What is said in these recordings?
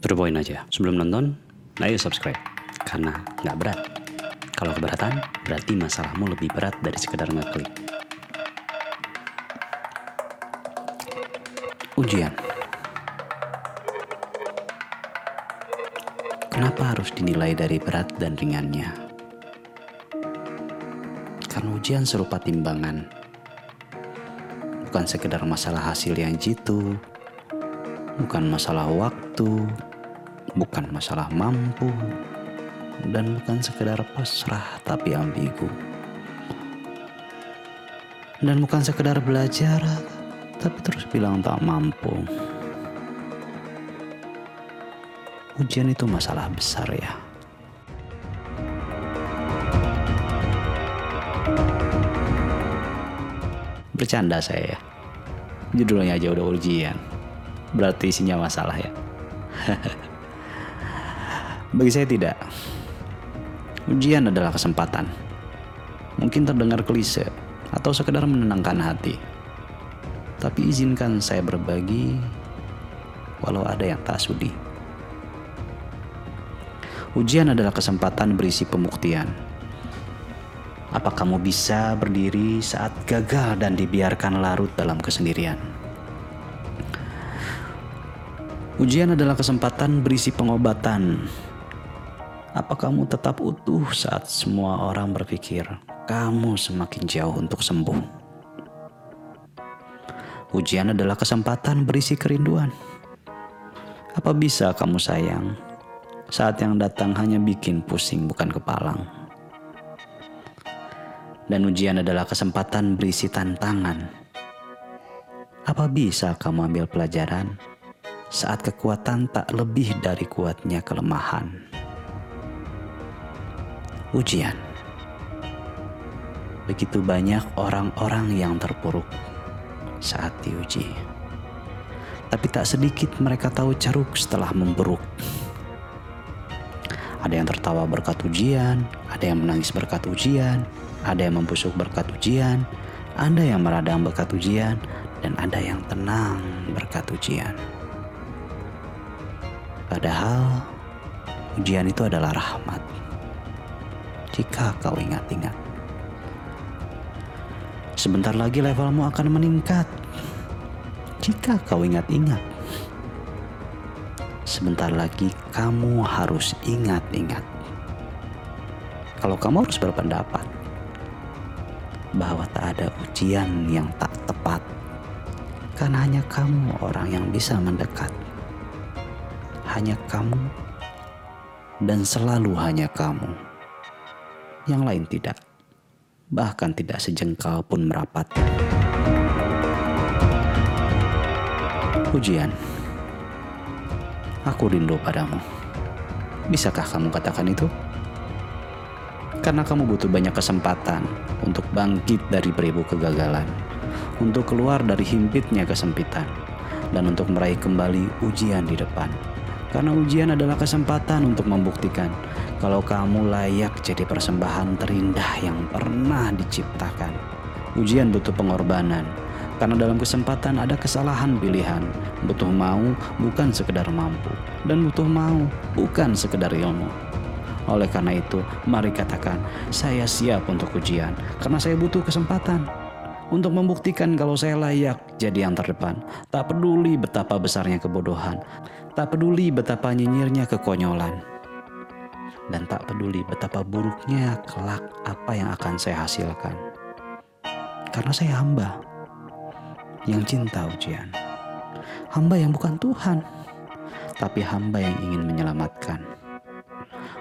To aja. Sebelum nonton, ayo subscribe. Karena nggak berat. Kalau keberatan, berarti masalahmu lebih berat dari sekedar ngeklik. Ujian. Kenapa harus dinilai dari berat dan ringannya? Karena ujian serupa timbangan. Bukan sekedar masalah hasil yang jitu, bukan masalah waktu, bukan masalah mampu, dan bukan sekedar pasrah tapi ambigu. Dan bukan sekedar belajar, tapi terus bilang tak mampu. Ujian itu masalah besar ya. Bercanda saya ya. Judulnya aja udah ujian. Berarti isinya masalah ya. Bagi saya tidak. Ujian adalah kesempatan. Mungkin terdengar klise atau sekedar menenangkan hati. Tapi izinkan saya berbagi walau ada yang tak sudi. Ujian adalah kesempatan berisi pembuktian. Apa kamu bisa berdiri saat gagal dan dibiarkan larut dalam kesendirian? Ujian adalah kesempatan berisi pengobatan. Apa kamu tetap utuh saat semua orang berpikir kamu semakin jauh untuk sembuh? Ujian adalah kesempatan berisi kerinduan. Apa bisa kamu sayang saat yang datang hanya bikin pusing bukan kepalang? Dan ujian adalah kesempatan berisi tantangan. Apa bisa kamu ambil pelajaran saat kekuatan tak lebih dari kuatnya kelemahan? Ujian. Begitu banyak orang-orang yang terpuruk saat diuji. Tapi tak sedikit mereka tahu caruk setelah memburuk. Ada yang tertawa berkat ujian, ada yang menangis berkat ujian, ada yang membusuk berkat ujian, ada yang meradang berkat ujian, dan ada yang tenang berkat ujian. Padahal ujian itu adalah rahmat. Jika kau ingat-ingat. Sebentar lagi levelmu akan meningkat. Jika kau ingat-ingat. Sebentar lagi kamu harus ingat-ingat. Kalau kamu harus berpendapat bahwa tak ada ujian yang tak tepat, karena hanya kamu orang yang bisa mendekat. Hanya kamu dan selalu hanya kamu. Yang lain tidak bahkan tidak sejengkal pun merapat. Ujian, aku rindu padamu. Bisakah kamu katakan itu? Karena kamu butuh banyak kesempatan untuk bangkit dari beribu kegagalan, untuk keluar dari himpitnya kesempitan, dan untuk meraih kembali ujian di depan. Karena ujian adalah kesempatan untuk membuktikan kalau kamu layak jadi persembahan terindah yang pernah diciptakan. Ujian butuh pengorbanan, karena dalam kesempatan ada kesalahan pilihan. Butuh mau bukan sekedar mampu, dan butuh mau bukan sekedar ilmu. Oleh karena itu, mari katakan, saya siap untuk ujian, karena saya butuh kesempatan untuk membuktikan kalau saya layak jadi yang terdepan. Tak peduli betapa besarnya kebodohan, tak peduli betapa nyinyirnya kekonyolan, dan tak peduli betapa buruknya kelak apa yang akan saya hasilkan. Karena saya hamba yang cinta ujian. Hamba yang bukan Tuhan, tapi hamba yang ingin menyelamatkan.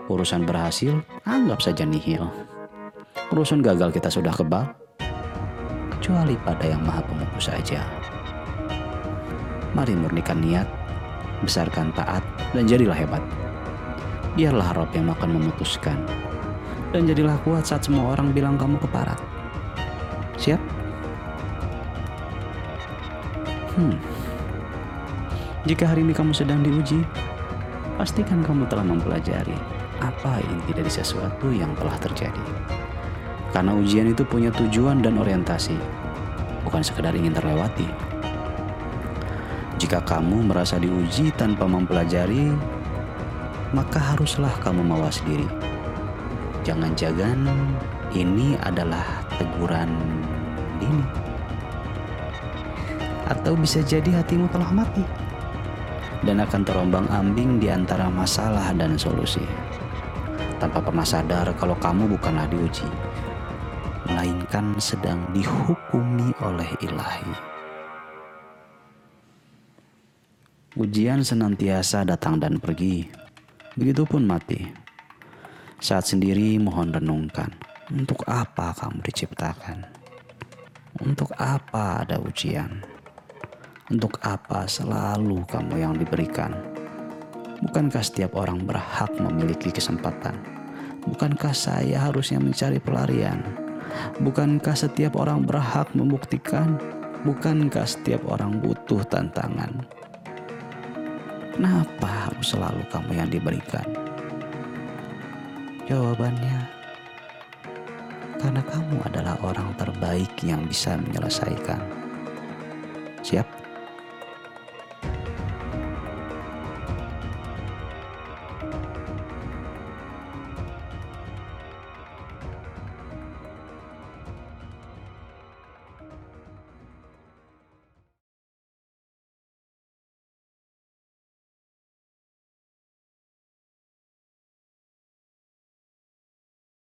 Urusan berhasil, anggap saja nihil. Urusan gagal kita sudah kebal, kecuali pada yang maha pengukus saja. Mari murnikan niat, besarkan taat, dan jadilah hebat. Biarlah Rob yang akan memutuskan. Dan jadilah kuat saat semua orang bilang kamu keparat. Siap? Hmm. Jika hari ini kamu sedang diuji, pastikan kamu telah mempelajari apa inti dari sesuatu yang telah terjadi. Karena ujian itu punya tujuan dan orientasi, bukan sekedar ingin terlewati. Jika kamu merasa diuji tanpa mempelajari, maka haruslah kamu mawas diri. Jangan-jangan ini adalah teguran dini. Atau bisa jadi hatimu telah mati dan akan terombang ambing di antara masalah dan solusi. Tanpa pernah sadar kalau kamu bukanlah diuji, melainkan sedang dihukumi oleh ilahi. Ujian senantiasa datang dan pergi, begitupun mati. Saat sendiri mohon renungkan, untuk apa kamu diciptakan? Untuk apa ada ujian? Untuk apa selalu kamu yang diberikan? Bukankah setiap orang berhak memiliki kesempatan? Bukankah saya harusnya mencari pelarian? Bukankah setiap orang berhak membuktikan? Bukankah setiap orang butuh tantangan? Kenapa harus selalu kamu yang diberikan? Jawabannya, karena kamu adalah orang terbaik yang bisa menyelesaikan. Siap?